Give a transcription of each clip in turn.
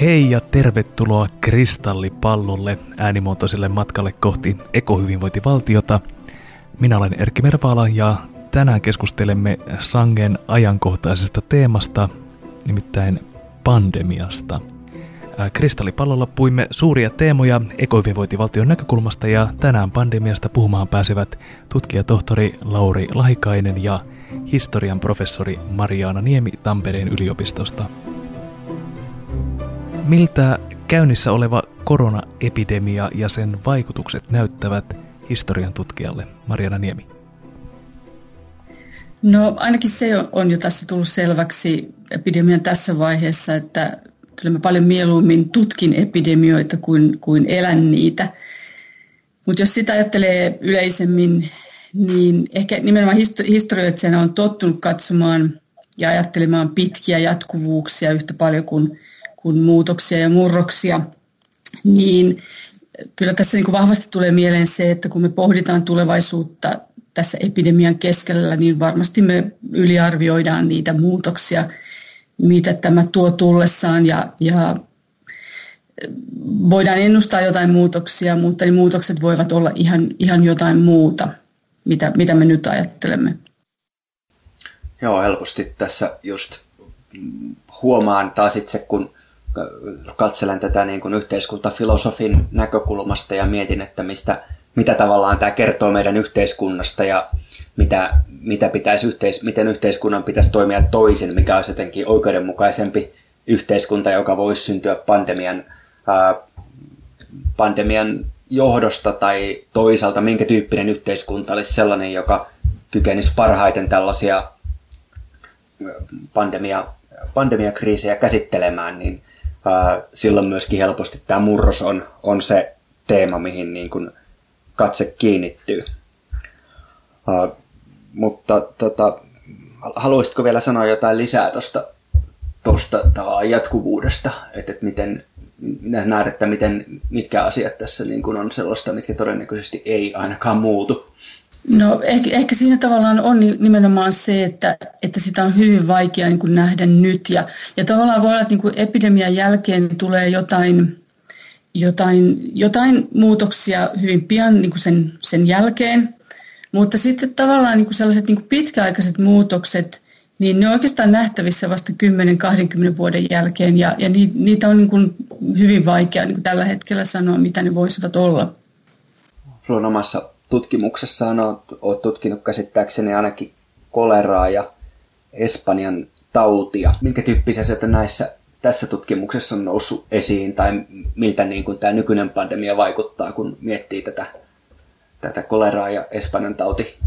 Hei ja tervetuloa Kristallipallolle äänimuotoiselle matkalle kohti ekohyvinvointivaltiota. Minä olen Erkki Merpaala ja tänään keskustelemme Sangen ajankohtaisesta teemasta, nimittäin pandemiasta. Kristallipallolla puimme suuria teemoja ekohyvinvointivaltion näkökulmasta ja tänään pandemiasta puhumaan pääsevät tutkijatohtori Lauri Lahikainen ja historian professori Mariana Niemi Tampereen yliopistosta. Miltä käynnissä oleva koronaepidemia ja sen vaikutukset näyttävät historian tutkijalle Mariana Niemi? No ainakin se on jo tässä tullut selväksi epidemian tässä vaiheessa, että kyllä mä paljon mieluummin tutkin epidemioita kuin, kuin elän niitä. Mutta jos sitä ajattelee yleisemmin, niin ehkä nimenomaan historioitsijana on tottunut katsomaan ja ajattelemaan pitkiä jatkuvuuksia yhtä paljon kuin kuin muutoksia ja murroksia, niin kyllä tässä niin kuin vahvasti tulee mieleen se, että kun me pohditaan tulevaisuutta tässä epidemian keskellä, niin varmasti me yliarvioidaan niitä muutoksia, mitä tämä tuo tullessaan ja, ja voidaan ennustaa jotain muutoksia, mutta ne muutokset voivat olla ihan, ihan jotain muuta, mitä, mitä me nyt ajattelemme. Joo, helposti tässä just huomaan taas itse, kun katselen tätä niin kuin yhteiskuntafilosofin näkökulmasta ja mietin, että mistä, mitä tavallaan tämä kertoo meidän yhteiskunnasta ja mitä, mitä pitäisi yhteis, miten yhteiskunnan pitäisi toimia toisin, mikä olisi jotenkin oikeudenmukaisempi yhteiskunta, joka voisi syntyä pandemian, ää, pandemian johdosta tai toisaalta minkä tyyppinen yhteiskunta olisi sellainen, joka kykenisi parhaiten tällaisia pandemia, pandemiakriisejä käsittelemään, niin silloin myöskin helposti tämä murros on, on se teema, mihin niin kuin katse kiinnittyy. Uh, mutta tota, haluaisitko vielä sanoa jotain lisää tuosta tosta, jatkuvuudesta, että, että miten näet, että miten, mitkä asiat tässä niin kuin on sellaista, mitkä todennäköisesti ei ainakaan muutu? No ehkä, ehkä siinä tavallaan on nimenomaan se, että, että sitä on hyvin vaikea niin kuin nähdä nyt. Ja, ja tavallaan voi olla, että niin kuin epidemian jälkeen tulee jotain, jotain, jotain muutoksia hyvin pian niin kuin sen, sen jälkeen. Mutta sitten tavallaan niin kuin sellaiset niin kuin pitkäaikaiset muutokset, niin ne on oikeastaan nähtävissä vasta 10-20 vuoden jälkeen. Ja, ja niitä on niin kuin hyvin vaikea niin kuin tällä hetkellä sanoa, mitä ne voisivat olla. Sulla on omassa tutkimuksessaan olet, olet tutkinut käsittääkseni ainakin koleraa ja Espanjan tautia. Minkä tyyppisiä sieltä näissä tässä tutkimuksessa on noussut esiin tai miltä niin kuin tämä nykyinen pandemia vaikuttaa, kun miettii tätä, tätä koleraa ja Espanjan tauti?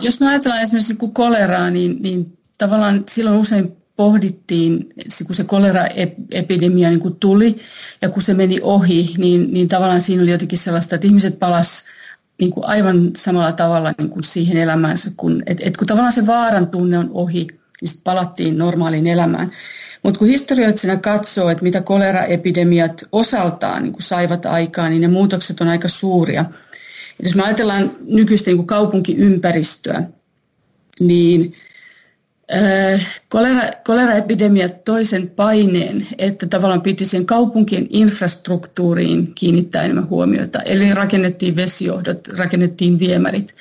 Jos me ajatellaan esimerkiksi kun koleraa, niin, niin tavallaan silloin usein pohdittiin, kun se koleraepidemia niin kuin tuli ja kun se meni ohi, niin, niin tavallaan siinä oli jotenkin sellaista, että ihmiset palas niin kuin aivan samalla tavalla niin kuin siihen elämäänsä, kun, et, et kun tavallaan se vaaran tunne on ohi, niin sitten palattiin normaaliin elämään. Mutta kun historioitsijana katsoo, että mitä koleraepidemiat osaltaan niin kuin saivat aikaan, niin ne muutokset on aika suuria. Et jos me ajatellaan nykyistä niin kuin kaupunkiympäristöä, niin Kolera, koleraepidemiat toisen paineen, että tavallaan piti sen kaupunkien infrastruktuuriin kiinnittää enemmän huomiota. Eli rakennettiin vesijohdot, rakennettiin viemärit.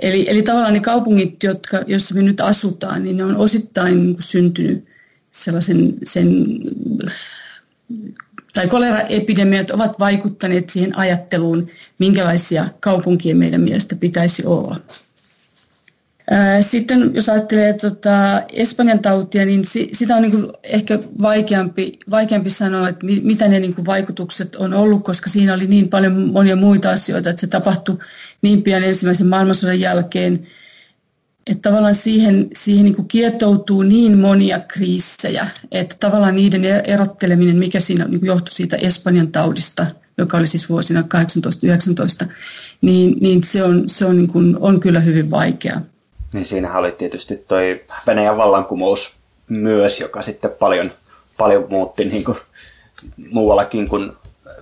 Eli, eli tavallaan ne kaupungit, jotka, joissa me nyt asutaan, niin ne on osittain niin syntynyt sellaisen sen, tai koleraepidemiat ovat vaikuttaneet siihen ajatteluun, minkälaisia kaupunkien meidän mielestä pitäisi olla. Sitten jos ajattelee tota Espanjan tautia, niin sitä on niin kuin ehkä vaikeampi, vaikeampi sanoa, että mitä ne niin kuin vaikutukset on ollut, koska siinä oli niin paljon monia muita asioita, että se tapahtui niin pian ensimmäisen maailmansodan jälkeen, että tavallaan siihen, siihen niin kuin kietoutuu niin monia kriisejä, että tavallaan niiden erotteleminen, mikä siinä niin johtui siitä Espanjan taudista, joka oli siis vuosina 18-19, niin, niin se on, se on, niin kuin, on kyllä hyvin vaikeaa. Niin siinähän oli tietysti toi Venäjän vallankumous myös, joka sitten paljon, paljon muutti niin kuin muuallakin kuin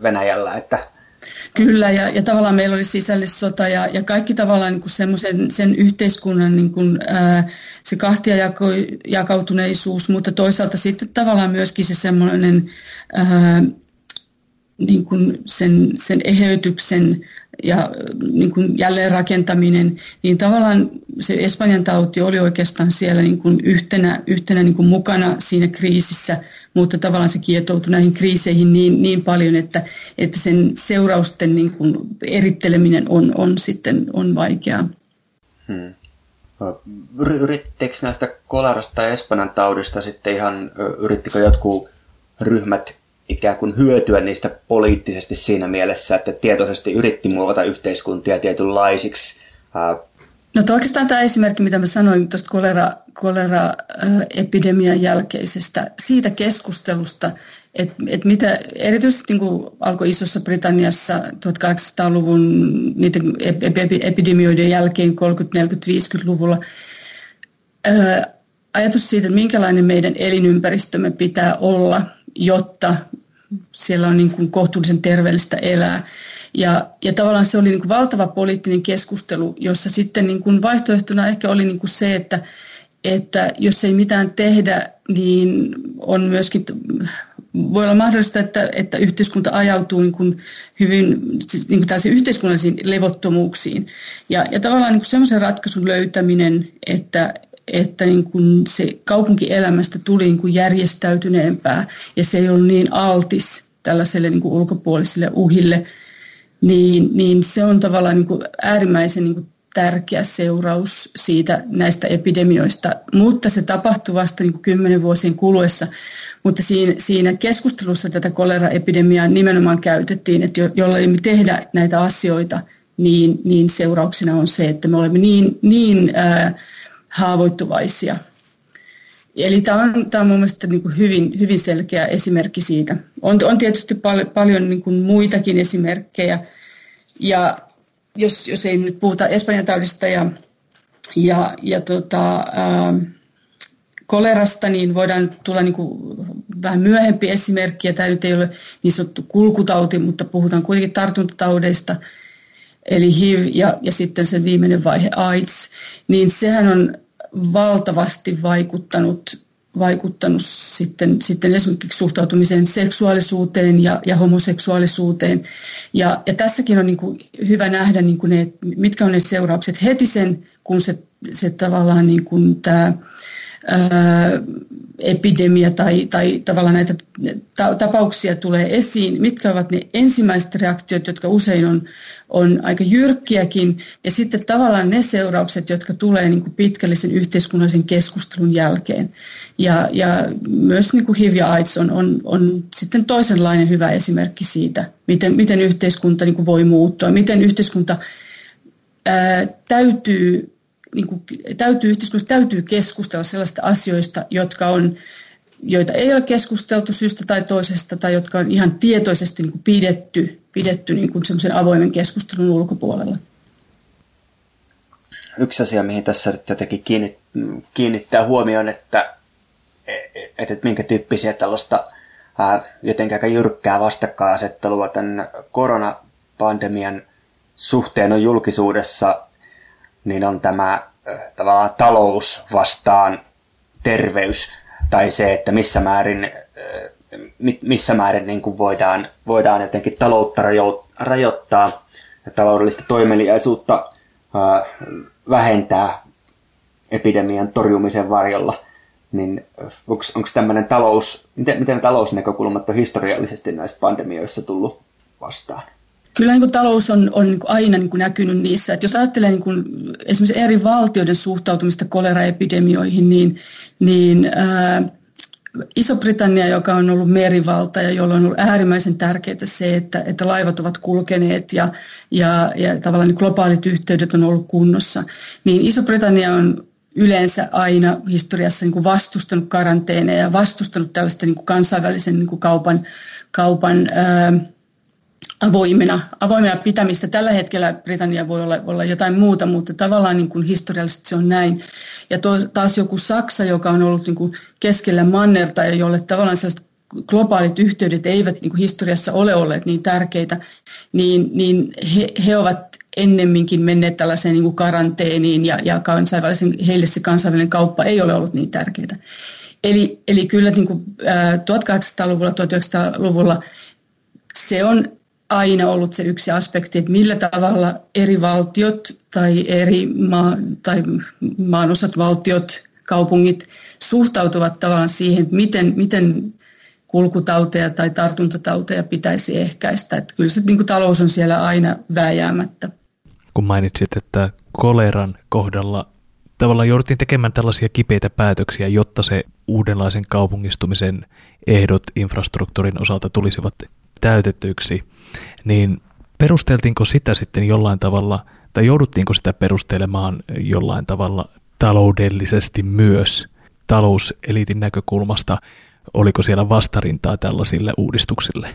Venäjällä. Että... Kyllä, ja, ja tavallaan meillä oli sisällissota ja, ja kaikki tavallaan niin semmoisen sen yhteiskunnan niin kuin, ää, se kahtiajakautuneisuus, mutta toisaalta sitten tavallaan myöskin se semmoinen ää, niin kuin sen, sen eheytyksen ja niin kuin jälleenrakentaminen, niin tavallaan se Espanjan tauti oli oikeastaan siellä niin kuin yhtenä, yhtenä niin kuin mukana siinä kriisissä, mutta tavallaan se kietoutui näihin kriiseihin niin, niin paljon, että, että sen seurausten niin kuin eritteleminen on, on sitten on vaikeaa. Hmm. Yrittikö näistä kolarasta ja Espanjan taudista sitten ihan, yrittikö jotkut ryhmät ikään kuin hyötyä niistä poliittisesti siinä mielessä, että tietoisesti yritti muovata yhteiskuntia tietynlaisiksi. No oikeastaan tämä esimerkki, mitä mä sanoin tuosta kolera, kolera-epidemian jälkeisestä, siitä keskustelusta, että et mitä erityisesti niin kuin alkoi Isossa Britanniassa 1800-luvun niiden epidemioiden jälkeen 30, 40, 50-luvulla, ajatus siitä, että minkälainen meidän elinympäristömme pitää olla – jotta siellä on niin kuin kohtuullisen terveellistä elää. Ja, ja tavallaan se oli niin kuin valtava poliittinen keskustelu, jossa sitten niin kuin vaihtoehtona ehkä oli niin kuin se, että, että jos ei mitään tehdä, niin on myöskin, voi olla mahdollista, että, että yhteiskunta ajautuu niin kuin hyvin siis niin kuin yhteiskunnallisiin levottomuuksiin. Ja, ja tavallaan niin kuin semmoisen ratkaisun löytäminen, että, että niin kuin se kaupunkielämästä tuli niin kuin järjestäytyneempää ja se ei ollut niin altis tällaiselle niin kuin ulkopuolisille uhille, niin, niin se on tavallaan niin kuin äärimmäisen niin kuin tärkeä seuraus siitä näistä epidemioista, mutta se tapahtui vasta niin kymmenen vuosien kuluessa. Mutta siinä, siinä keskustelussa tätä koleraepidemiaa nimenomaan käytettiin, että jo, jolla ei tehdä näitä asioita, niin, niin seurauksena on se, että me olemme niin, niin ää, haavoittuvaisia. Eli tämä on, tämä on mun mielestä niin kuin hyvin, hyvin selkeä esimerkki siitä. On, on tietysti pal- paljon niin kuin muitakin esimerkkejä. Ja jos, jos ei nyt puhuta Espanjan taudista ja, ja, ja tota, ää, kolerasta, niin voidaan tulla niin kuin vähän myöhempi esimerkki. Ja tämä nyt ei ole niin sanottu kulkutauti, mutta puhutaan kuitenkin tartuntataudeista – eli HIV ja, ja sitten sen viimeinen vaihe AIDS, niin sehän on valtavasti vaikuttanut, vaikuttanut sitten, sitten esimerkiksi suhtautumiseen seksuaalisuuteen ja, ja homoseksuaalisuuteen. Ja, ja tässäkin on niin kuin hyvä nähdä, niin kuin ne, mitkä on ne seuraukset heti sen, kun se, se tavallaan niin kuin tämä epidemia tai, tai tavallaan näitä tapauksia tulee esiin, mitkä ovat ne ensimmäiset reaktiot, jotka usein on, on aika jyrkkiäkin, ja sitten tavallaan ne seuraukset, jotka tulee niin kuin pitkällisen yhteiskunnallisen keskustelun jälkeen. Ja, ja myös niin kuin HIV ja AIDS on, on, on sitten toisenlainen hyvä esimerkki siitä, miten, miten yhteiskunta niin kuin voi muuttua, miten yhteiskunta ää, täytyy niin kuin, täytyy, yhteiskunnassa täytyy keskustella sellaista asioista, jotka on, joita ei ole keskusteltu syystä tai toisesta, tai jotka on ihan tietoisesti niin kuin pidetty, pidetty niin kuin semmoisen avoimen keskustelun ulkopuolella. Yksi asia, mihin tässä nyt jotenkin kiinnittää huomioon, että, että, että minkä tyyppisiä tällaista ää, jotenkin aika jyrkkää vastakkainasettelua tämän koronapandemian suhteen on julkisuudessa niin on tämä tavallaan talous vastaan terveys tai se, että missä määrin, missä määrin niin kuin voidaan, voidaan jotenkin taloutta rajoittaa ja taloudellista toimeliaisuutta vähentää epidemian torjumisen varjolla, niin onko tämmöinen talous, miten, miten talousnäkökulmat on historiallisesti näissä pandemioissa tullut vastaan? Kyllä niin kuin talous on, on niin kuin aina niin kuin näkynyt niissä. Että jos ajattelee niin kuin esimerkiksi eri valtioiden suhtautumista koleraepidemioihin, niin, niin ää, Iso-Britannia, joka on ollut merivalta ja jolla on ollut äärimmäisen tärkeää se, että, että laivat ovat kulkeneet ja, ja, ja tavallaan niin globaalit yhteydet on ollut kunnossa, niin Iso-Britannia on yleensä aina historiassa niin kuin vastustanut karanteeneja ja vastustanut tällaista niin kuin kansainvälisen niin kuin kaupan, kaupan ää, avoimena, avoimena pitämistä. Tällä hetkellä Britannia voi olla, olla jotain muuta, mutta tavallaan niin kuin historiallisesti se on näin. Ja to, taas joku Saksa, joka on ollut niin kuin keskellä mannerta ja jolle tavallaan sellaiset globaalit yhteydet eivät niin kuin historiassa ole olleet niin tärkeitä, niin, niin he, he ovat ennemminkin menneet tällaiseen niin kuin karanteeniin ja, ja kansainvälisen, heille se kansainvälinen kauppa ei ole ollut niin tärkeää. Eli, eli kyllä niin kuin, ää, 1800-luvulla, 1900-luvulla se on aina ollut se yksi aspekti, että millä tavalla eri valtiot tai eri maa, tai maanosat, valtiot, kaupungit suhtautuvat tavallaan siihen, että miten, miten kulkutauteja tai tartuntatauteja pitäisi ehkäistä. Että kyllä se niin kuin talous on siellä aina vääjäämättä. Kun mainitsit, että koleran kohdalla tavallaan jouduttiin tekemään tällaisia kipeitä päätöksiä, jotta se uudenlaisen kaupungistumisen ehdot infrastruktuurin osalta tulisivat täytetyksi, niin perusteltiinko sitä sitten jollain tavalla, tai jouduttiinko sitä perustelemaan jollain tavalla taloudellisesti myös talouseliitin näkökulmasta? Oliko siellä vastarintaa tällaisille uudistuksille?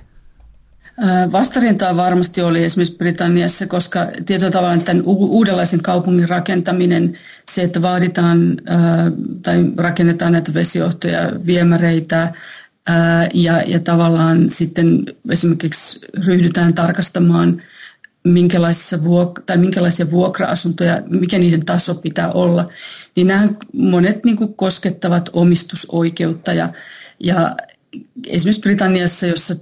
Vastarintaa varmasti oli esimerkiksi Britanniassa, koska tietyllä tavalla tämän uudenlaisen kaupungin rakentaminen, se, että vaaditaan tai rakennetaan näitä vesijohtoja, viemäreitä, ja, ja tavallaan sitten esimerkiksi ryhdytään tarkastamaan, minkälaisia, vuok- tai minkälaisia vuokra-asuntoja, mikä niiden taso pitää olla, niin nämä monet niin kuin koskettavat omistusoikeutta. Ja, ja esimerkiksi Britanniassa, jossa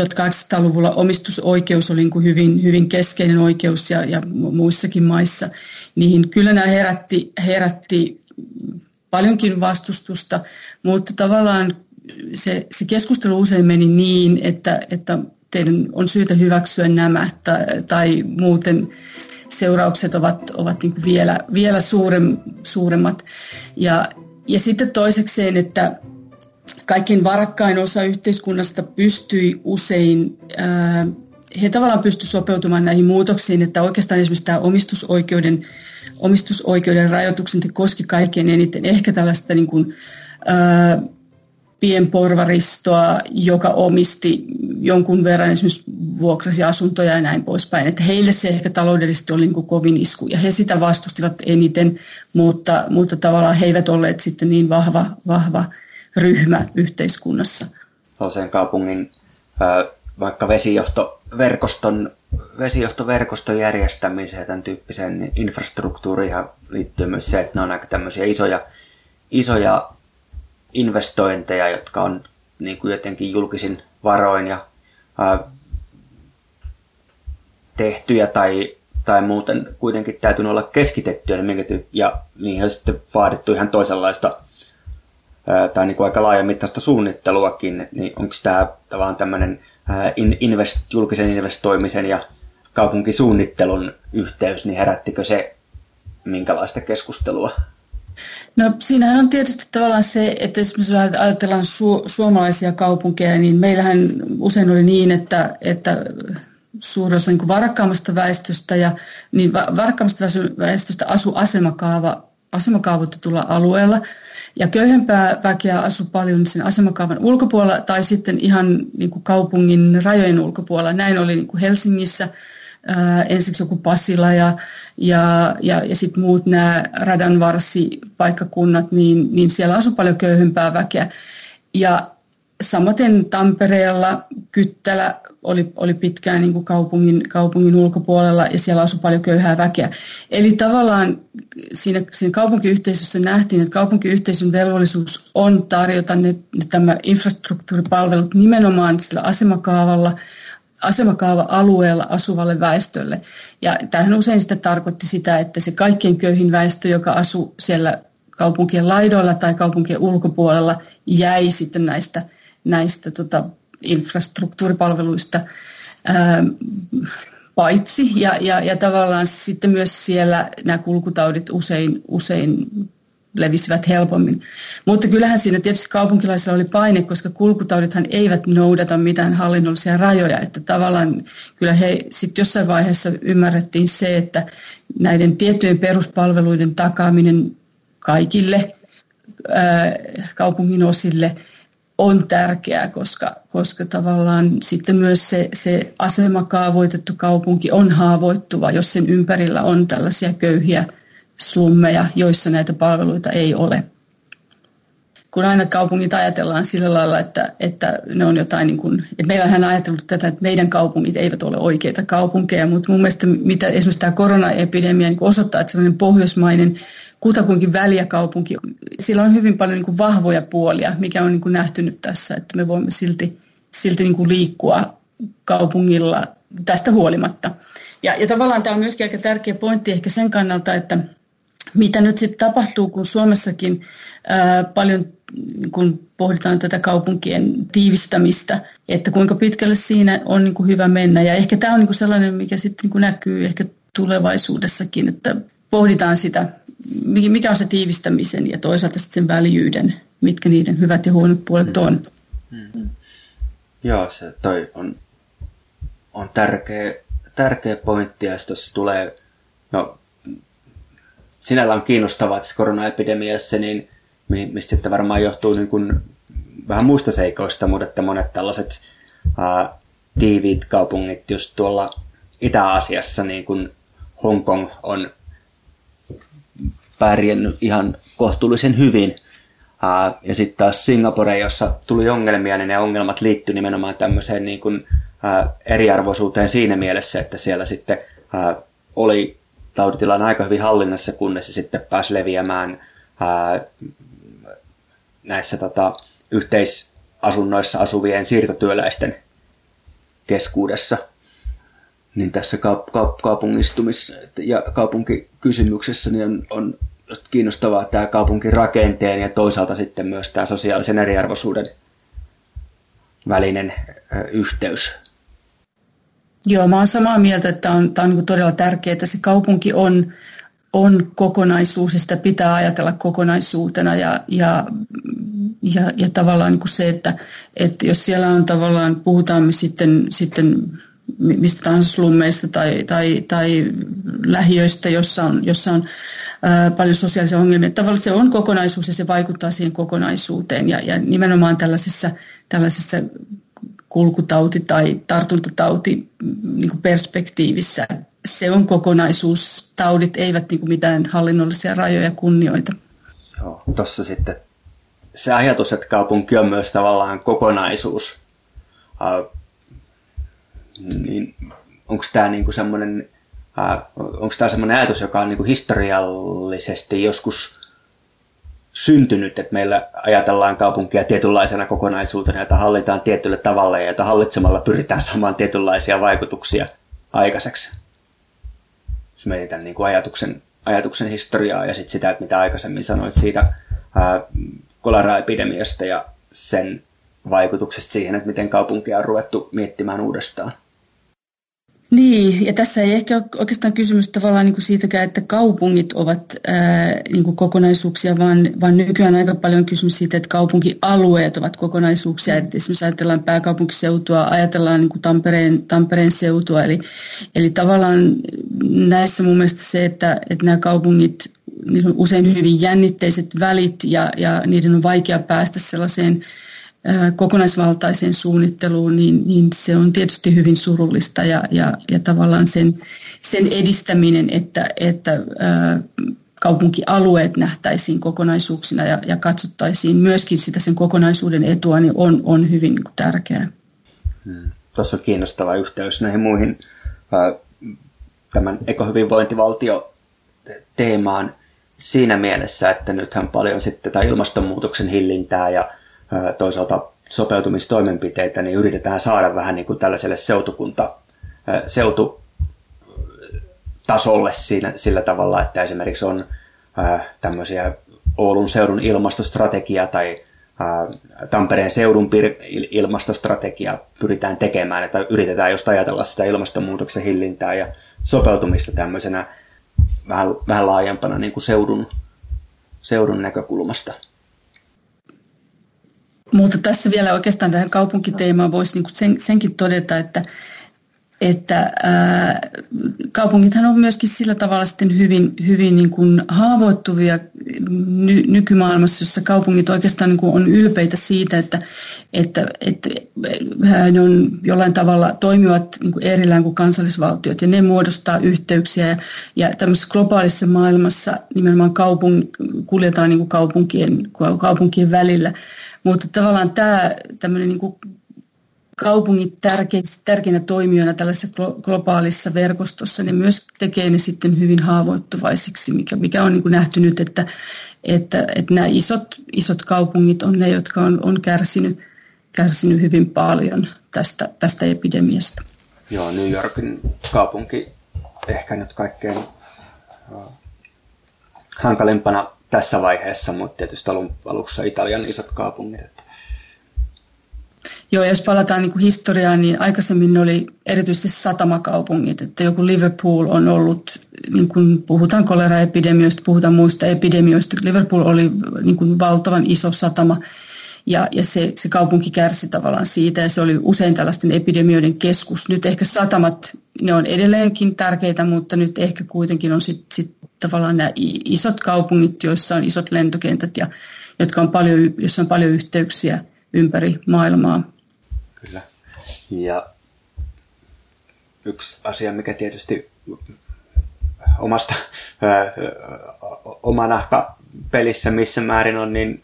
1800-luvulla omistusoikeus oli niin kuin hyvin, hyvin keskeinen oikeus ja, ja muissakin maissa, niin kyllä nämä herätti, herätti paljonkin vastustusta, mutta tavallaan se, se keskustelu usein meni niin, että, että teidän on syytä hyväksyä nämä tai, tai muuten seuraukset ovat, ovat niin vielä, vielä suurem, suuremmat. Ja, ja sitten toisekseen, että kaikkein varakkain osa yhteiskunnasta pystyi usein, ää, he tavallaan pystyivät sopeutumaan näihin muutoksiin, että oikeastaan esimerkiksi tämä omistusoikeuden, omistusoikeuden rajoitukset koski kaikkein eniten ehkä tällaista niin kuin, ää, pienporvaristoa, joka omisti jonkun verran esimerkiksi vuokrasi asuntoja ja näin poispäin. Että heille se ehkä taloudellisesti oli niin kovin isku ja he sitä vastustivat eniten, mutta, mutta tavallaan he eivät olleet sitten niin vahva, vahva ryhmä yhteiskunnassa. Sen kaupungin vaikka vesijohtoverkoston, vesijohtoverkoston järjestämiseen ja tämän tyyppiseen infrastruktuuriin liittyy myös se, että ne on aika tämmöisiä isoja, isoja investointeja, jotka on niin kuin jotenkin julkisin varoin ja ää, tehtyjä tai, tai muuten kuitenkin täytyy olla keskitettyjä, niin minkä tyyppi, ja niihin on sitten vaadittu ihan toisenlaista ää, tai niin kuin aika laajamittaista suunnitteluakin, niin onko tämä tavallaan tämmöinen invest, julkisen investoimisen ja kaupunkisuunnittelun yhteys, niin herättikö se minkälaista keskustelua? No siinähän on tietysti tavallaan se, että jos me ajatellaan su- suomalaisia kaupunkeja, niin meillähän usein oli niin, että, että suurin osa niin varakkaammasta väestöstä ja niin varakkaammasta väestöstä asu asemakaava, asemakaavoitetulla alueella. Ja köyhempää väkeä asu paljon sen asemakaavan ulkopuolella tai sitten ihan niin kuin kaupungin rajojen ulkopuolella. Näin oli niin kuin Helsingissä ensiksi joku Pasila ja, ja, ja, ja sitten muut nämä radanvarsipaikkakunnat, niin, niin siellä asuu paljon köyhempää väkeä. Ja samaten Tampereella Kyttälä oli, oli pitkään niin kuin kaupungin, kaupungin ulkopuolella ja siellä asui paljon köyhää väkeä. Eli tavallaan siinä, siinä kaupunkiyhteisössä nähtiin, että kaupunkiyhteisön velvollisuus on tarjota ne, ne tämä infrastruktuuripalvelut nimenomaan sillä asemakaavalla, asemakaava-alueella asuvalle väestölle. Ja tämähän usein sitten tarkoitti sitä, että se kaikkein köyhin väestö, joka asuu siellä kaupunkien laidoilla tai kaupunkien ulkopuolella, jäi sitten näistä, näistä tota, infrastruktuuripalveluista ää, paitsi. Ja, ja, ja tavallaan sitten myös siellä nämä kulkutaudit usein, usein levisivät helpommin. Mutta kyllähän siinä tietysti kaupunkilaisilla oli paine, koska kulkutaudithan eivät noudata mitään hallinnollisia rajoja. Että tavallaan kyllä he sitten jossain vaiheessa ymmärrettiin se, että näiden tiettyjen peruspalveluiden takaaminen kaikille ää, kaupungin osille on tärkeää, koska, koska tavallaan sitten myös se, se asemakaavoitettu kaupunki on haavoittuva, jos sen ympärillä on tällaisia köyhiä slummeja, joissa näitä palveluita ei ole. kun aina kaupungit ajatellaan sillä lailla, että, että ne on jotain, niin kuin, että meillähän on ajatellut tätä, että meidän kaupungit eivät ole oikeita kaupunkeja, mutta mun mielestä mitä esimerkiksi tämä koronaepidemia niin osoittaa, että sellainen pohjoismainen kutakuinkin väliäkaupunki, sillä on hyvin paljon niin kuin vahvoja puolia, mikä on niin kuin nähty nyt tässä, että me voimme silti, silti niin kuin liikkua kaupungilla tästä huolimatta. Ja, ja tavallaan tämä on myöskin aika tärkeä pointti ehkä sen kannalta, että mitä nyt sitten tapahtuu, kun Suomessakin ää, paljon kun pohditaan tätä kaupunkien tiivistämistä, että kuinka pitkälle siinä on niin kuin hyvä mennä. Ja ehkä tämä on niin kuin sellainen, mikä sitten niin kuin näkyy ehkä tulevaisuudessakin, että pohditaan sitä, mikä on se tiivistämisen ja toisaalta sen väljyyden, mitkä niiden hyvät ja huonot puolet on. Mm. Joo, se toi on, on tärkeä, tärkeä pointti ja tuossa tulee, no sinällä on kiinnostavaa tässä koronaepidemiassa, niin mistä sitten varmaan johtuu niin kuin vähän muista seikoista, mutta että monet tällaiset ää, tiiviit kaupungit just tuolla Itä-Aasiassa, niin kuin Hongkong on pärjännyt ihan kohtuullisen hyvin. Ää, ja sitten taas Singapore, jossa tuli ongelmia, niin ne ongelmat liittyi nimenomaan tämmöiseen niin kuin, ää, eriarvoisuuteen siinä mielessä, että siellä sitten ää, oli tautitilanne aika hyvin hallinnassa, kunnes se sitten pääsi leviämään ää, näissä tota, yhteisasunnoissa asuvien siirtotyöläisten keskuudessa. Niin tässä kaup- kaup- kaupungistumis- ja kaupunkikysymyksessä niin on, on kiinnostavaa tämä kaupunkirakenteen ja toisaalta sitten myös tämä sosiaalisen eriarvoisuuden välinen yhteys. Joo, mä oon samaa mieltä, että on, tämä on niin todella tärkeää, että se kaupunki on, on kokonaisuus ja sitä pitää ajatella kokonaisuutena ja, ja, ja, ja tavallaan niin kuin se, että, että jos siellä on tavallaan, puhutaan me sitten, sitten mistä tahansa slummeista tai, tai, tai lähiöistä, jossa on, jossa on ää, paljon sosiaalisia ongelmia. Tavallaan se on kokonaisuus ja se vaikuttaa siihen kokonaisuuteen ja, ja nimenomaan tällaisessa, tällaisessa kulkutauti- tai tartuntatauti niin kuin perspektiivissä. Se on kokonaisuus. Taudit eivät niin kuin mitään hallinnollisia rajoja kunnioita. Joo, tuossa sitten se ajatus, että kaupunki on myös tavallaan kokonaisuus, äh, niin onko tämä niinku semmoinen onko tämä semmoinen ajatus, joka on niinku historiallisesti joskus syntynyt, että meillä ajatellaan kaupunkia tietynlaisena kokonaisuutena, jota hallitaan tietyllä tavalla ja jota hallitsemalla pyritään saamaan tietynlaisia vaikutuksia aikaiseksi. Jos mietitään niin kuin ajatuksen, ajatuksen historiaa ja sit sitä, että mitä aikaisemmin sanoit siitä ää, koleraepidemiasta ja sen vaikutuksesta siihen, että miten kaupunkia on ruvettu miettimään uudestaan. Niin, ja tässä ei ehkä ole oikeastaan kysymys tavallaan niin kuin siitäkään, että kaupungit ovat ää, niin kuin kokonaisuuksia, vaan, vaan nykyään aika paljon kysymys siitä, että kaupunkialueet ovat kokonaisuuksia. Että esimerkiksi ajatellaan pääkaupunkiseutua, ajatellaan niin kuin Tampereen, Tampereen seutua. Eli, eli tavallaan näissä mun mielestä se, että, että nämä kaupungit, niillä on usein hyvin jännitteiset välit ja, ja niiden on vaikea päästä sellaiseen kokonaisvaltaiseen suunnitteluun, niin, niin se on tietysti hyvin surullista ja, ja, ja tavallaan sen, sen edistäminen, että, että ää, kaupunkialueet nähtäisiin kokonaisuuksina ja, ja katsottaisiin myöskin sitä sen kokonaisuuden etua, niin on, on hyvin niin tärkeää. Hmm. Tuossa on kiinnostava yhteys näihin muihin ää, tämän ekohyvinvointivaltio teemaan siinä mielessä, että nythän paljon sitten tätä ilmastonmuutoksen hillintää ja toisaalta sopeutumistoimenpiteitä, niin yritetään saada vähän niin kuin tällaiselle seutukunta, seututasolle siinä, sillä tavalla, että esimerkiksi on tämmöisiä Oulun seudun ilmastostrategia tai Tampereen seudun ilmastostrategia pyritään tekemään, että yritetään just ajatella sitä ilmastonmuutoksen hillintää ja sopeutumista tämmöisenä vähän, vähän laajempana niin kuin seudun, seudun näkökulmasta. Mutta tässä vielä oikeastaan tähän kaupunkiteemaan voisi niin sen, senkin todeta, että että ää, kaupungithan on myöskin sillä tavalla sitten hyvin, hyvin niin kuin haavoittuvia ny, nykymaailmassa, jossa kaupungit oikeastaan niin kuin on ylpeitä siitä, että, että, että ne on jollain tavalla toimivat niin kuin erillään kuin kansallisvaltiot ja ne muodostaa yhteyksiä ja, ja tämmöisessä globaalissa maailmassa nimenomaan kaupung, kuljetaan niin kuin kaupunkien, kaupunkien välillä. Mutta tavallaan tämä tämmöinen niin kuin kaupungit tärkeinä toimijoina tällaisessa globaalissa verkostossa, ne myös tekee ne sitten hyvin haavoittuvaisiksi, mikä, mikä on niin kuin nähty nyt, että, että, että nämä isot, isot kaupungit on ne, jotka on, on kärsinyt, kärsinyt hyvin paljon tästä, tästä epidemiasta. Joo, New Yorkin kaupunki ehkä nyt kaikkein hankalimpana tässä vaiheessa, mutta tietysti alussa Italian isot kaupungit. Joo, jos palataan niin kuin historiaan, niin aikaisemmin ne oli erityisesti satamakaupungit, että joku Liverpool on ollut, niin kuin puhutaan koleraepidemioista, puhutaan muista epidemioista, Liverpool oli niin kuin valtavan iso satama ja, ja se, se kaupunki kärsi tavallaan siitä ja se oli usein tällaisten epidemioiden keskus. Nyt ehkä satamat, ne on edelleenkin tärkeitä, mutta nyt ehkä kuitenkin on sitten sit tavallaan nämä isot kaupungit, joissa on isot lentokentät ja jotka on paljon, joissa on paljon yhteyksiä ympäri maailmaa. Kyllä. Ja yksi asia, mikä tietysti omasta oma nahka pelissä missä määrin on, niin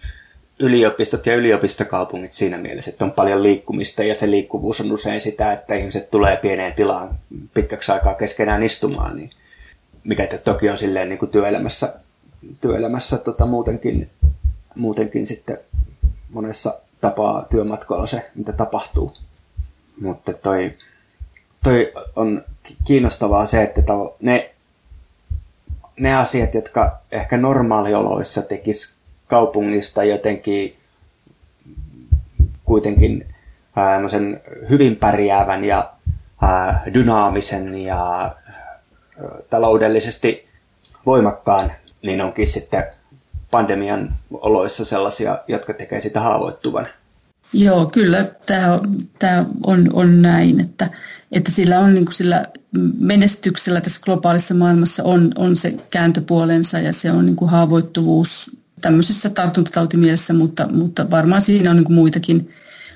yliopistot ja yliopistokaupungit siinä mielessä, että on paljon liikkumista ja se liikkuvuus on usein sitä, että ihmiset tulee pieneen tilaan pitkäksi aikaa keskenään istumaan, niin mikä toki on silleen niin kuin työelämässä, työelämässä tota, muutenkin, muutenkin sitten monessa tapaa työmatkoilla se, mitä tapahtuu. Mutta toi, toi on kiinnostavaa se, että ne, ne asiat, jotka ehkä normaalioloissa tekis kaupungista jotenkin kuitenkin ää, hyvin pärjäävän ja ää, dynaamisen ja ää, taloudellisesti voimakkaan, niin onkin sitten pandemian oloissa sellaisia, jotka tekee sitä haavoittuvan. Joo, kyllä tämä, tämä on, on näin, että, että sillä on niin kuin sillä menestyksellä tässä globaalissa maailmassa on, on se kääntöpuolensa ja se on niin kuin haavoittuvuus tämmöisessä tartuntatautimielisessä, mutta, mutta varmaan siinä on niin kuin muitakin,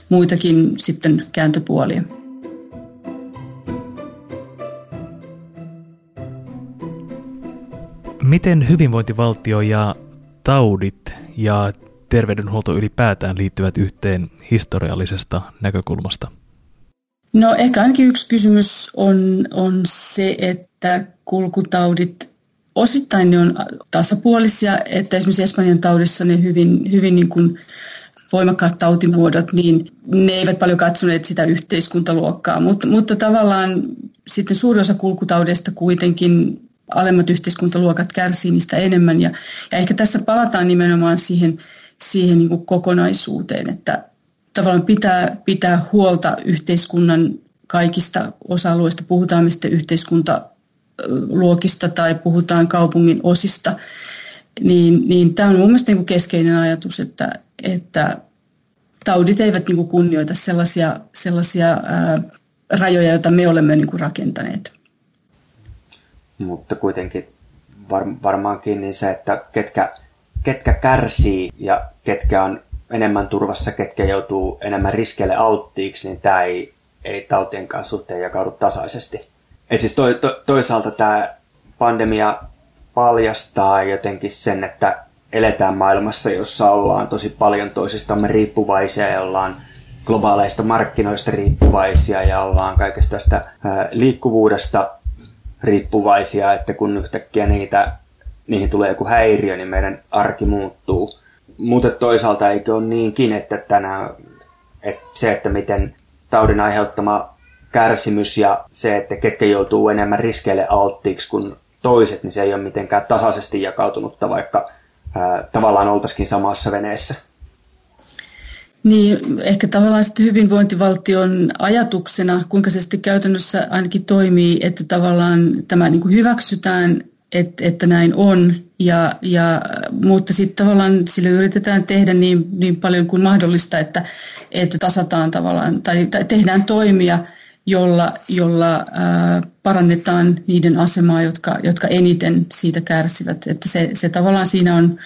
muitakin sitten kääntöpuolia. Miten hyvinvointivaltio ja taudit ja terveydenhuolto ylipäätään liittyvät yhteen historiallisesta näkökulmasta? No ehkä ainakin yksi kysymys on, on se, että kulkutaudit osittain ne on tasapuolisia, että esimerkiksi Espanjan taudissa ne hyvin, hyvin niin kuin voimakkaat tautimuodot, niin ne eivät paljon katsoneet sitä yhteiskuntaluokkaa, mutta, mutta tavallaan sitten suuri osa kulkutaudeista kuitenkin alemmat yhteiskuntaluokat kärsii niistä enemmän. Ja, ja ehkä tässä palataan nimenomaan siihen, siihen niin kuin kokonaisuuteen, että tavallaan pitää, pitää huolta yhteiskunnan kaikista osa-alueista, puhutaan mistä yhteiskuntaluokista tai puhutaan kaupungin osista, niin, niin tämä on mun mielestä niin kuin keskeinen ajatus, että, että taudit eivät niin kuin kunnioita sellaisia, sellaisia ää, rajoja, joita me olemme niin kuin rakentaneet mutta kuitenkin var, varmaankin niin se, että ketkä, ketkä kärsii ja ketkä on enemmän turvassa, ketkä joutuu enemmän riskeille alttiiksi, niin tämä ei, ei tautien kanssa suhteen jakaudu tasaisesti. Et siis to, to, toisaalta tämä pandemia paljastaa jotenkin sen, että eletään maailmassa, jossa ollaan tosi paljon toisistamme riippuvaisia ja ollaan globaaleista markkinoista riippuvaisia ja ollaan kaikesta tästä liikkuvuudesta riippuvaisia, että kun yhtäkkiä niitä, niihin tulee joku häiriö, niin meidän arki muuttuu. Mutta toisaalta eikö ole niinkin, että, tänään, että se, että miten taudin aiheuttama kärsimys ja se, että ketkä joutuu enemmän riskeille alttiiksi kuin toiset, niin se ei ole mitenkään tasaisesti jakautunutta, vaikka ää, tavallaan oltaisikin samassa veneessä. Niin, ehkä tavallaan sitten hyvinvointivaltion ajatuksena, kuinka se sitten käytännössä ainakin toimii, että tavallaan tämä niin kuin hyväksytään, että, että näin on, ja, ja, mutta sitten tavallaan sille yritetään tehdä niin, niin paljon kuin mahdollista, että, että tasataan tavallaan, tai, tai tehdään toimia, jolla, jolla ää, parannetaan niiden asemaa, jotka, jotka eniten siitä kärsivät. Että se, se tavallaan siinä on,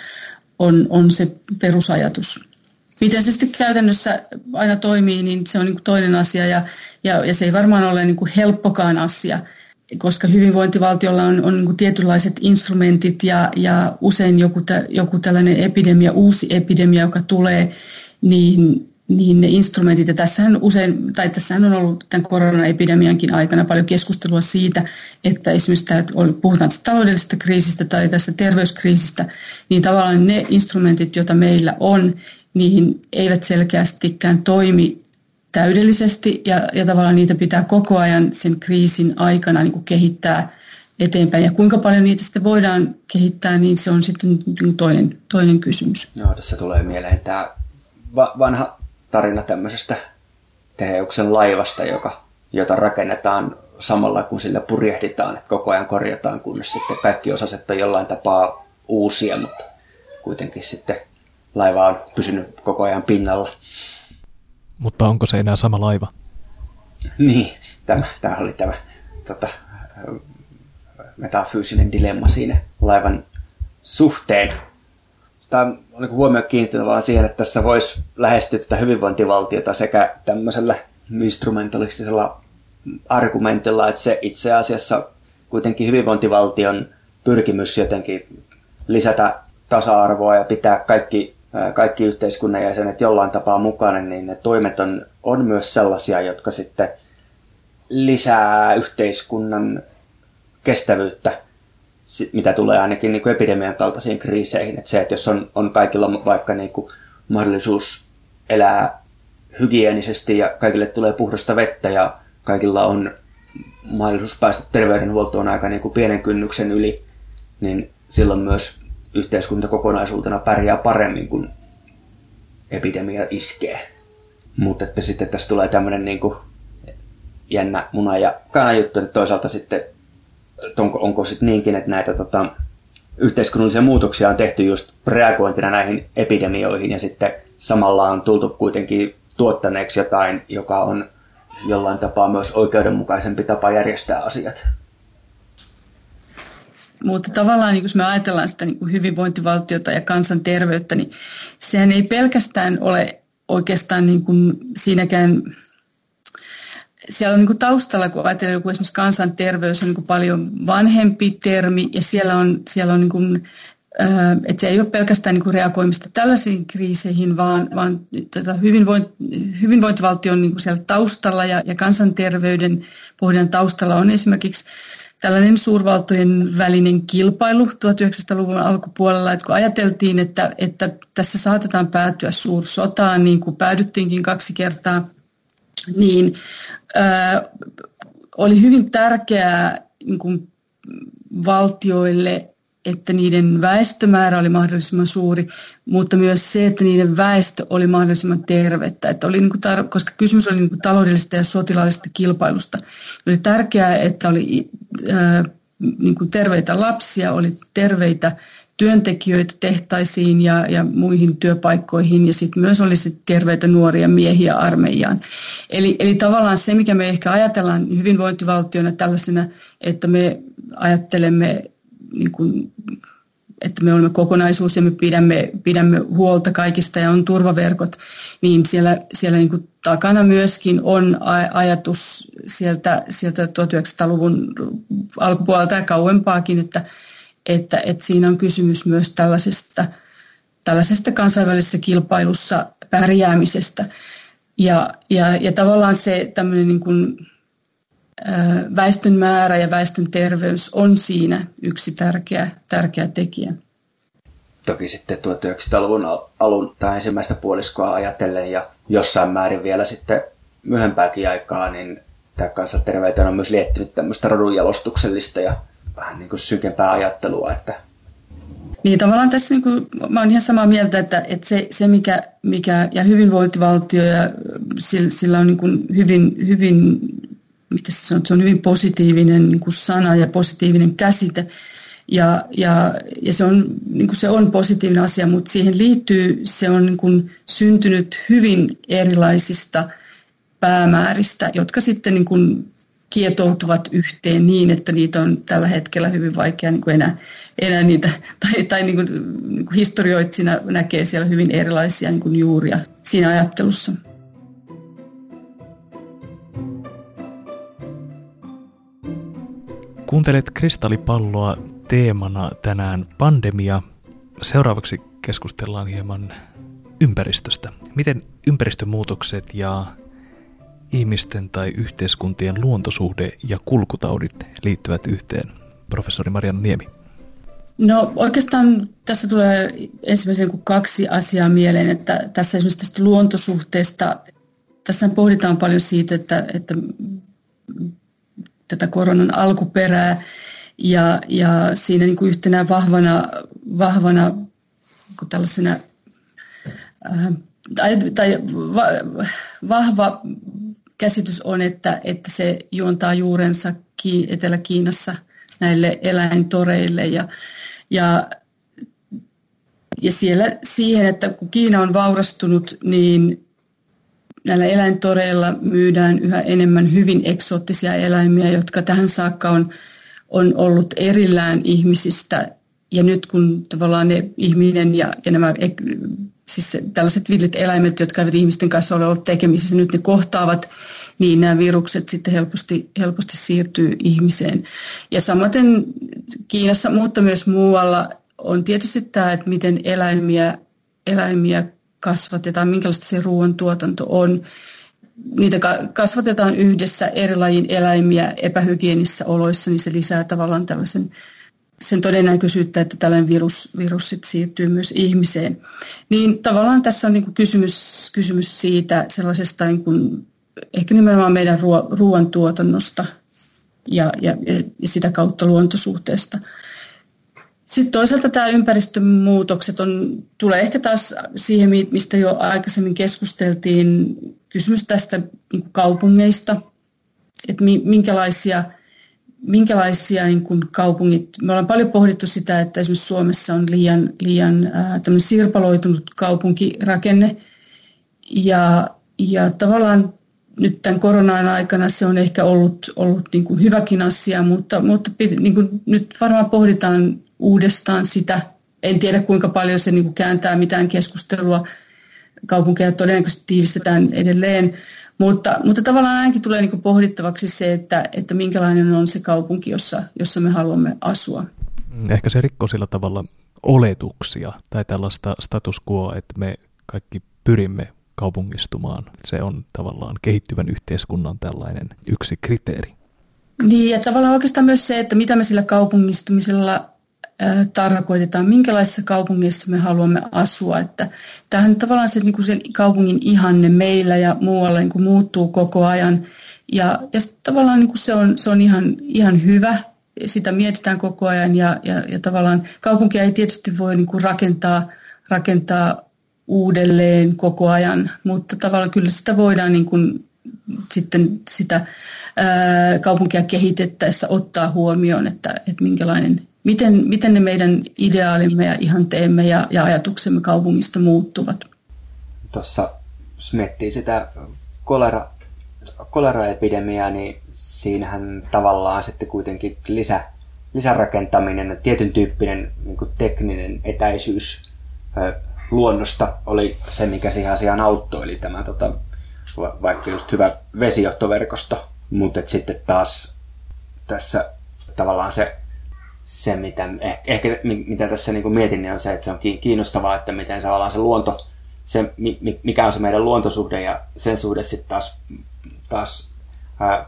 on, on se perusajatus. Miten se sitten käytännössä aina toimii, niin se on niin toinen asia ja, ja, ja se ei varmaan ole niin helppokaan asia, koska hyvinvointivaltiolla on, on niin tietynlaiset instrumentit ja, ja usein joku, joku tällainen epidemia, uusi epidemia, joka tulee, niin niin ne instrumentit, ja tässähän usein, tai tässähän on ollut tämän koronaepidemiankin aikana paljon keskustelua siitä, että esimerkiksi tämä, puhutaan taloudellisesta kriisistä tai tästä terveyskriisistä, niin tavallaan ne instrumentit, joita meillä on, niin eivät selkeästikään toimi täydellisesti, ja, ja tavallaan niitä pitää koko ajan sen kriisin aikana niin kuin kehittää eteenpäin. Ja kuinka paljon niitä sitten voidaan kehittää, niin se on sitten toinen, toinen kysymys. No, tässä tulee mieleen tämä vanha tarina tämmöisestä Teheuksen laivasta, joka, jota rakennetaan samalla kun sille purjehditaan, että koko ajan korjataan, kunnes sitten kaikki osaset on jollain tapaa uusia, mutta kuitenkin sitten laiva on pysynyt koko ajan pinnalla. Mutta onko se enää sama laiva? Niin, tämä, tämä oli tämä tota, metafyysinen dilemma siinä laivan suhteen tämä on huomio kiinnittävä siihen, että tässä voisi lähestyä tätä hyvinvointivaltiota sekä tämmöisellä instrumentalistisella argumentilla, että se itse asiassa kuitenkin hyvinvointivaltion pyrkimys jotenkin lisätä tasa-arvoa ja pitää kaikki, kaikki yhteiskunnan jäsenet jollain tapaa mukana, niin ne toimet on, on myös sellaisia, jotka sitten lisää yhteiskunnan kestävyyttä mitä tulee ainakin niin kuin epidemian kaltaisiin kriiseihin. Että se, että jos on, on kaikilla vaikka niin kuin mahdollisuus elää hygienisesti ja kaikille tulee puhdasta vettä ja kaikilla on mahdollisuus päästä terveydenhuoltoon aika niin kuin pienen kynnyksen yli, niin silloin myös yhteiskunta kokonaisuutena pärjää paremmin, kun epidemia iskee. Mutta että sitten tässä tulee tämmöinen niin kuin jännä muna ja kana juttu, että toisaalta sitten onko, onko sitten niinkin, että näitä tota, yhteiskunnallisia muutoksia on tehty just reagointina näihin epidemioihin ja sitten samalla on tultu kuitenkin tuottaneeksi jotain, joka on jollain tapaa myös oikeudenmukaisempi tapa järjestää asiat. Mutta tavallaan niin jos me ajatellaan sitä niin hyvinvointivaltiota ja kansanterveyttä, niin sehän ei pelkästään ole oikeastaan niin kuin siinäkään siellä on niin taustalla, kun ajatellaan joku esimerkiksi kansanterveys on niin paljon vanhempi termi ja siellä on, siellä on niin kuin, että se ei ole pelkästään niin reagoimista tällaisiin kriiseihin, vaan, vaan tätä hyvinvoint, hyvinvointivaltion niin siellä taustalla ja, ja kansanterveyden pohdinnan taustalla on esimerkiksi tällainen suurvaltojen välinen kilpailu 1900-luvun alkupuolella, että kun ajateltiin, että, että tässä saatetaan päätyä suursotaan, niin kuin päädyttiinkin kaksi kertaa – niin äh, oli hyvin tärkeää niin kuin valtioille, että niiden väestömäärä oli mahdollisimman suuri, mutta myös se, että niiden väestö oli mahdollisimman tervettä. Että oli niin kuin tar- koska kysymys oli niin kuin taloudellisesta ja sotilaallisesta kilpailusta. Oli tärkeää, että oli äh, niin kuin terveitä lapsia, oli terveitä työntekijöitä tehtaisiin ja, ja muihin työpaikkoihin ja sitten myös olisi terveitä nuoria miehiä armeijaan. Eli, eli tavallaan se, mikä me ehkä ajatellaan hyvinvointivaltiona tällaisena, että me ajattelemme niin kuin, että me olemme kokonaisuus ja me pidämme, pidämme huolta kaikista ja on turvaverkot, niin siellä, siellä niin kuin takana myöskin on ajatus sieltä, sieltä 1900-luvun alkupuolelta ja kauempaakin, että, että, että siinä on kysymys myös tällaisesta, tällaisesta kansainvälisessä kilpailussa pärjäämisestä. Ja, ja, ja tavallaan se tämmöinen niin kuin, väestön määrä ja väestön terveys on siinä yksi tärkeä, tärkeä tekijä. Toki sitten 1900-luvun alun tai ensimmäistä puoliskoa ajatellen ja jossain määrin vielä sitten myöhempääkin aikaa, niin tämä kansanterveyteen on myös liettynyt tämmöistä rodunjalostuksellista ja vähän niin kuin synkempää ajattelua. Että... Niin tavallaan tässä niin kuin, mä olen ihan samaa mieltä, että, että se, se mikä, mikä, ja hyvinvointivaltio ja sillä, sillä on niin kuin hyvin, hyvin mitä se on, se on hyvin positiivinen niin kuin sana ja positiivinen käsite. Ja, ja, ja se, on, niin kuin se on positiivinen asia, mutta siihen liittyy, se on niin kuin syntynyt hyvin erilaisista päämääristä, jotka sitten niin kuin kietoutuvat yhteen niin, että niitä on tällä hetkellä hyvin vaikea niin kuin enää, enää niitä, tai, tai niin kuin, niin kuin historioitsina näkee siellä hyvin erilaisia niin kuin juuria siinä ajattelussa. Kuuntelet kristallipalloa teemana tänään pandemia. Seuraavaksi keskustellaan hieman ympäristöstä. Miten ympäristömuutokset ja ihmisten tai yhteiskuntien luontosuhde ja kulkutaudit liittyvät yhteen? Professori Marianne Niemi. No oikeastaan tässä tulee ensimmäisen kuin kaksi asiaa mieleen, että tässä esimerkiksi tästä luontosuhteesta, tässä pohditaan paljon siitä, että, että tätä koronan alkuperää. Ja, ja siinä niin kuin yhtenä vahvana, vahvana kuin tällaisena äh, tai, tai va, vahva käsitys on, että, että se juontaa juurensa Etelä-Kiinassa näille eläintoreille. Ja, ja, ja siellä siihen, että kun Kiina on vaurastunut, niin näillä eläintoreilla myydään yhä enemmän hyvin eksoottisia eläimiä, jotka tähän saakka on, on ollut erillään ihmisistä. Ja nyt kun tavallaan ne ihminen ja, ja nämä siis tällaiset villit eläimet, jotka eivät ihmisten kanssa ole ollut tekemisissä, nyt ne kohtaavat, niin nämä virukset sitten helposti, helposti siirtyy ihmiseen. Ja samaten Kiinassa, mutta myös muualla on tietysti tämä, että miten eläimiä, eläimiä kasvatetaan, minkälaista se ruoantuotanto on. Niitä kasvatetaan yhdessä eri lajin eläimiä epähygienissä oloissa, niin se lisää tavallaan tällaisen sen todennäköisyyttä, että tällainen virus, virus sit siirtyy myös ihmiseen. Niin tavallaan tässä on niin kysymys, kysymys siitä sellaisesta niin kuin, ehkä nimenomaan meidän ruo, ruoantuotannosta ja, ja, ja sitä kautta luontosuhteesta. Sitten toisaalta tämä ympäristömuutokset on, tulee ehkä taas siihen, mistä jo aikaisemmin keskusteltiin, kysymys tästä niin kaupungeista, että minkälaisia, minkälaisia niin kuin kaupungit, me ollaan paljon pohdittu sitä, että esimerkiksi Suomessa on liian, liian äh, sirpaloitunut kaupunkirakenne ja, ja tavallaan nyt tämän koronan aikana se on ehkä ollut, ollut niin kuin hyväkin asia, mutta, mutta niin kuin nyt varmaan pohditaan uudestaan sitä. En tiedä kuinka paljon se niin kuin kääntää mitään keskustelua. Kaupunkeja todennäköisesti tiivistetään edelleen, mutta, mutta tavallaan ainakin tulee niin kuin pohdittavaksi se, että, että minkälainen on se kaupunki, jossa, jossa me haluamme asua. Ehkä se rikkoo sillä tavalla oletuksia tai tällaista status quo, että me kaikki pyrimme kaupungistumaan. Se on tavallaan kehittyvän yhteiskunnan tällainen yksi kriteeri. Niin, ja tavallaan oikeastaan myös se, että mitä me sillä kaupungistumisella tarkoitetaan, minkälaisessa kaupungissa me haluamme asua. Että tämähän tavallaan se, niin kuin se kaupungin ihanne meillä ja muualla niin kuin muuttuu koko ajan. Ja, ja tavallaan niin kuin se on, se on ihan, ihan hyvä, sitä mietitään koko ajan ja, ja, ja tavallaan kaupunkia ei tietysti voi niin kuin rakentaa, rakentaa uudelleen koko ajan, mutta tavallaan kyllä sitä voidaan niin kuin sitten sitä kaupunkia kehitettäessä ottaa huomioon, että, että minkälainen, miten, miten ne meidän ideaalimme ja ihanteemme ja, ja ajatuksemme kaupungista muuttuvat. Tuossa, jos miettii sitä kolera, koleraepidemiaa, niin siinähän tavallaan sitten kuitenkin lisä, lisärakentaminen, tietyn tyyppinen niin tekninen etäisyys luonnosta oli se, mikä siihen asiaan auttoi, eli tämä tota, vaikka just hyvä vesijohtoverkosto, mutta sitten taas tässä tavallaan se, se mitä, eh, ehkä mitä tässä niin kuin mietin, niin on se, että se on kiinnostavaa, että miten se, se luonto, se, mikä on se meidän luontosuhde ja sen suhde sitten taas, taas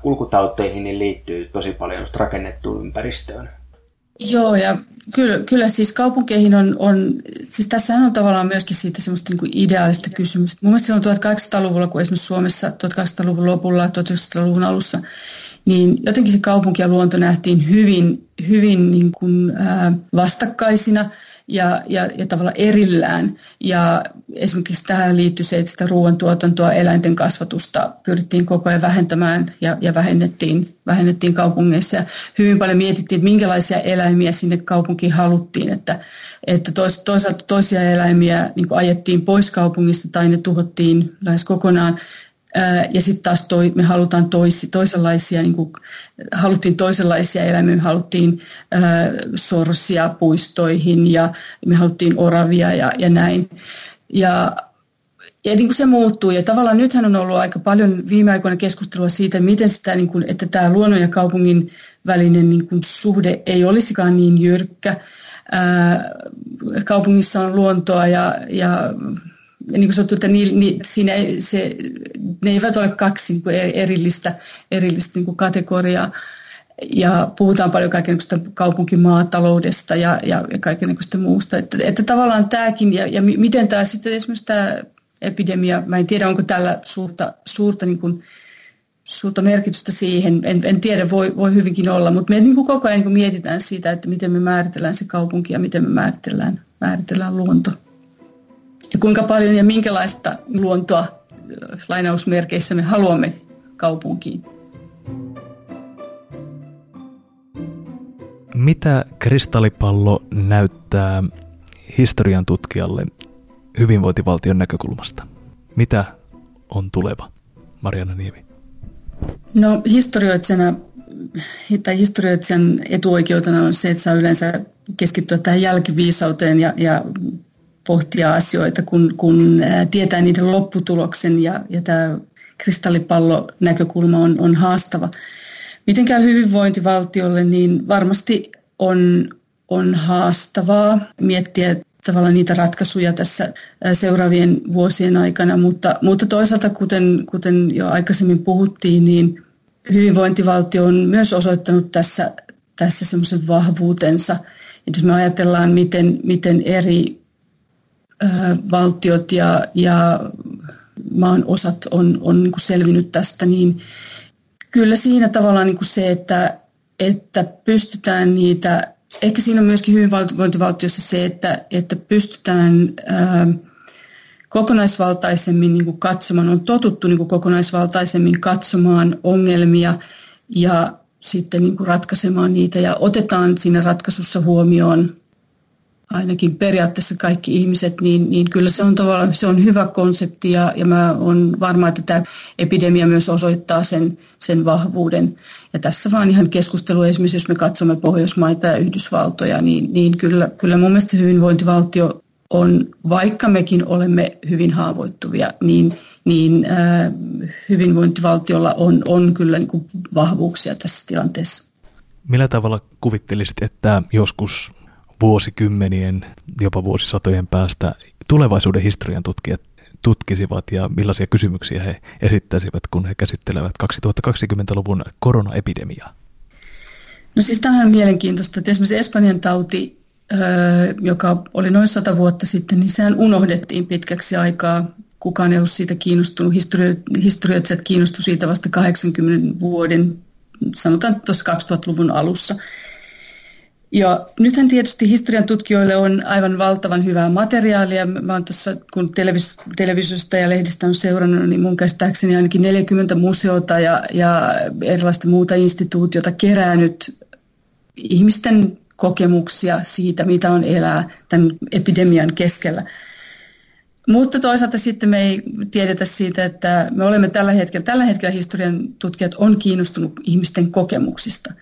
kulkutauteihin niin liittyy tosi paljon rakennettuun ympäristöön. Joo, ja kyllä, kyllä siis kaupunkeihin on, on, siis tässä on tavallaan myöskin siitä semmoista niin ideaalista kysymystä. Mun mielestä silloin 1800-luvulla, kun esimerkiksi Suomessa 1800-luvun lopulla, 1900-luvun alussa, niin jotenkin se kaupunki ja luonto nähtiin hyvin, hyvin niin kuin, ää, vastakkaisina – ja, ja, ja tavallaan erillään. Ja esimerkiksi tähän liittyy se, että sitä ruoantuotantoa, eläinten kasvatusta pyrittiin koko ajan vähentämään ja, ja vähennettiin, vähennettiin kaupungeissa. Ja hyvin paljon mietittiin, että minkälaisia eläimiä sinne kaupunkiin haluttiin, että, että tois, toisaalta toisia eläimiä niin ajettiin pois kaupungista tai ne tuhottiin lähes kokonaan ja sitten taas toi, me halutaan tois, toisenlaisia, niin kuin, haluttiin toisenlaisia eläimiä, me haluttiin ää, sorsia puistoihin ja me haluttiin oravia ja, ja näin. Ja ja niin kuin se muuttuu. Ja tavallaan nythän on ollut aika paljon viime aikoina keskustelua siitä, miten sitä, niin kuin, että tämä luonnon ja kaupungin välinen niin kuin suhde ei olisikaan niin jyrkkä. Ää, kaupungissa on luontoa ja, ja, ja niin kuin sanottu, että ni, ni, siinä ei, se, ne eivät ole kaksi niin kuin erillistä, erillistä niin kuin kategoriaa. Ja puhutaan paljon kaikenlaista kaupunkimaataloudesta ja, ja, ja kaikenlaista muusta. Että, että tavallaan tämäkin, ja, ja miten tämä sitten esimerkiksi tämä epidemia. Mä en tiedä, onko tällä suurta, suurta, niin kuin, suurta merkitystä siihen. En, en tiedä, voi, voi hyvinkin olla, mutta me niin kuin koko ajan niin kuin mietitään siitä, että miten me määritellään se kaupunki ja miten me määritellään, määritellään luonto. Ja kuinka paljon ja minkälaista luontoa lainausmerkeissä me haluamme kaupunkiin. Mitä kristallipallo näyttää historian tutkijalle hyvinvointivaltion näkökulmasta? Mitä on tuleva, Mariana Niemi? No historioitsijana tai historioitsijan etuoikeutena on se, että saa yleensä keskittyä tähän jälkiviisauteen ja, ja pohtia asioita, kun, kun tietää niiden lopputuloksen ja, ja tämä kristallipallo-näkökulma on, on haastava. Miten käy hyvinvointivaltiolle, niin varmasti on, on haastavaa miettiä tavallaan niitä ratkaisuja tässä seuraavien vuosien aikana, mutta, mutta toisaalta, kuten, kuten jo aikaisemmin puhuttiin, niin hyvinvointivaltio on myös osoittanut tässä, tässä semmoisen vahvuutensa. Et jos me ajatellaan, miten, miten eri valtiot ja, ja maan osat on, on niin kuin selvinnyt tästä, niin kyllä siinä tavallaan niin kuin se, että, että pystytään niitä ehkä siinä on myöskin hyvinvointivaltiossa se, että, että pystytään ää, kokonaisvaltaisemmin niin kuin katsomaan, on totuttu niin kuin kokonaisvaltaisemmin katsomaan ongelmia ja sitten niin kuin ratkaisemaan niitä ja otetaan siinä ratkaisussa huomioon ainakin periaatteessa kaikki ihmiset, niin, niin kyllä se on tavallaan se on hyvä konsepti ja, ja mä olen varma, että tämä epidemia myös osoittaa sen, sen vahvuuden. Ja tässä vaan ihan keskustelu, esimerkiksi jos me katsomme Pohjoismaita ja Yhdysvaltoja, niin, niin kyllä, kyllä mun mielestä hyvinvointivaltio on, vaikka mekin olemme hyvin haavoittuvia, niin, niin äh, hyvinvointivaltiolla on, on kyllä niin kuin vahvuuksia tässä tilanteessa. Millä tavalla kuvittelisit, että joskus vuosikymmenien, jopa vuosisatojen päästä tulevaisuuden historian tutkijat tutkisivat ja millaisia kysymyksiä he esittäisivät, kun he käsittelevät 2020-luvun koronaepidemiaa? No siis tämähän on mielenkiintoista, että esimerkiksi Espanjan tauti, joka oli noin sata vuotta sitten, niin sehän unohdettiin pitkäksi aikaa. Kukaan ei ollut siitä kiinnostunut. Histori- historioitsijat kiinnostuivat siitä vasta 80 vuoden, sanotaan tuossa 2000-luvun alussa. Ja nythän tietysti historian tutkijoille on aivan valtavan hyvää materiaalia. Mä oon tuossa, kun televis- televisiosta ja lehdistä on seurannut, niin mun käsittääkseni ainakin 40 museota ja, ja erilaista muuta instituutiota keräänyt ihmisten kokemuksia siitä, mitä on elää tämän epidemian keskellä. Mutta toisaalta sitten me ei tiedetä siitä, että me olemme tällä hetkellä, tällä hetkellä historian tutkijat on kiinnostunut ihmisten kokemuksista.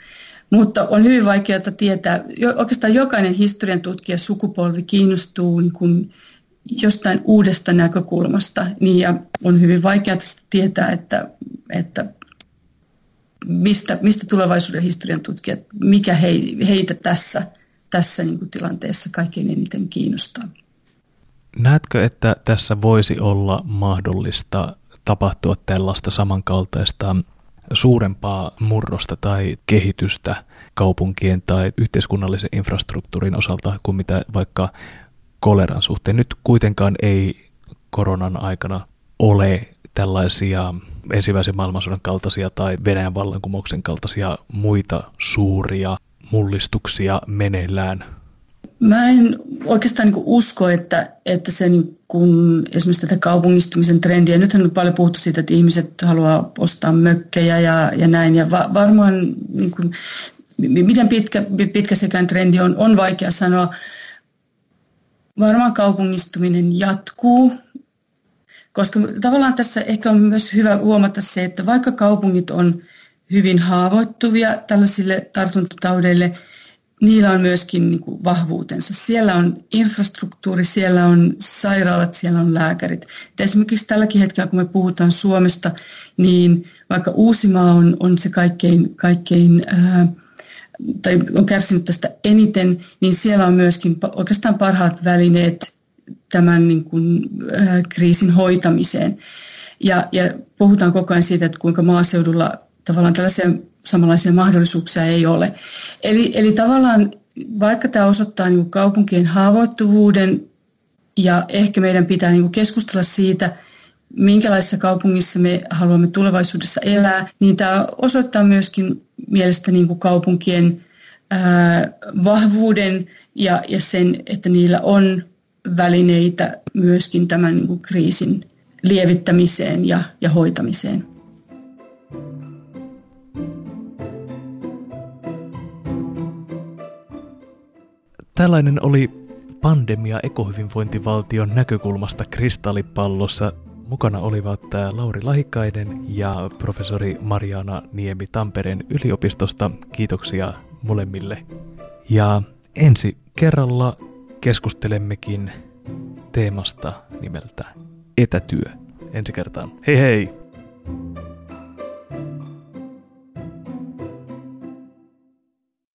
Mutta on hyvin vaikeaa tietää, oikeastaan jokainen historian tutkija sukupolvi kiinnostuu niin kuin jostain uudesta näkökulmasta, niin ja on hyvin vaikeaa tietää, että, että mistä, mistä tulevaisuuden historian tutkijat, mikä he, heitä tässä, tässä niin kuin tilanteessa kaikkein eniten kiinnostaa. Näetkö, että tässä voisi olla mahdollista tapahtua tällaista samankaltaista suurempaa murrosta tai kehitystä kaupunkien tai yhteiskunnallisen infrastruktuurin osalta kuin mitä vaikka koleran suhteen. Nyt kuitenkaan ei koronan aikana ole tällaisia ensimmäisen maailmansodan kaltaisia tai Venäjän vallankumouksen kaltaisia muita suuria mullistuksia meneillään Mä en oikeastaan niin usko, että, että se niin kun esimerkiksi tätä kaupungistumisen trendiä, nythän on paljon puhuttu siitä, että ihmiset haluaa ostaa mökkejä ja, ja näin, ja va, varmaan niin kun, miten pitkä, pitkä sekään trendi on, on vaikea sanoa. Varmaan kaupungistuminen jatkuu, Koska tavallaan tässä ehkä on myös hyvä huomata se, että vaikka kaupungit on hyvin haavoittuvia tällaisille tartuntataudeille, niillä on myöskin niin kuin vahvuutensa. Siellä on infrastruktuuri, siellä on sairaalat, siellä on lääkärit. Et esimerkiksi tälläkin hetkellä, kun me puhutaan Suomesta, niin vaikka Uusimaa on, on se kaikkein, kaikkein ää, tai on kärsinyt tästä eniten, niin siellä on myöskin oikeastaan parhaat välineet tämän niin kuin, ää, kriisin hoitamiseen. Ja, ja puhutaan koko ajan siitä, että kuinka maaseudulla tavallaan tällaisia samanlaisia mahdollisuuksia ei ole. Eli, eli tavallaan vaikka tämä osoittaa niin kaupunkien haavoittuvuuden ja ehkä meidän pitää niin keskustella siitä, minkälaisessa kaupungissa me haluamme tulevaisuudessa elää, niin tämä osoittaa myöskin mielestäni niin kaupunkien ää, vahvuuden ja, ja sen, että niillä on välineitä myöskin tämän niin kriisin lievittämiseen ja, ja hoitamiseen. Tällainen oli pandemia ekohyvinvointivaltion näkökulmasta kristallipallossa. Mukana olivat Lauri Lahikainen ja professori Mariana Niemi Tampereen yliopistosta. Kiitoksia molemmille. Ja ensi kerralla keskustelemmekin teemasta nimeltä etätyö. Ensi kertaan. Hei hei!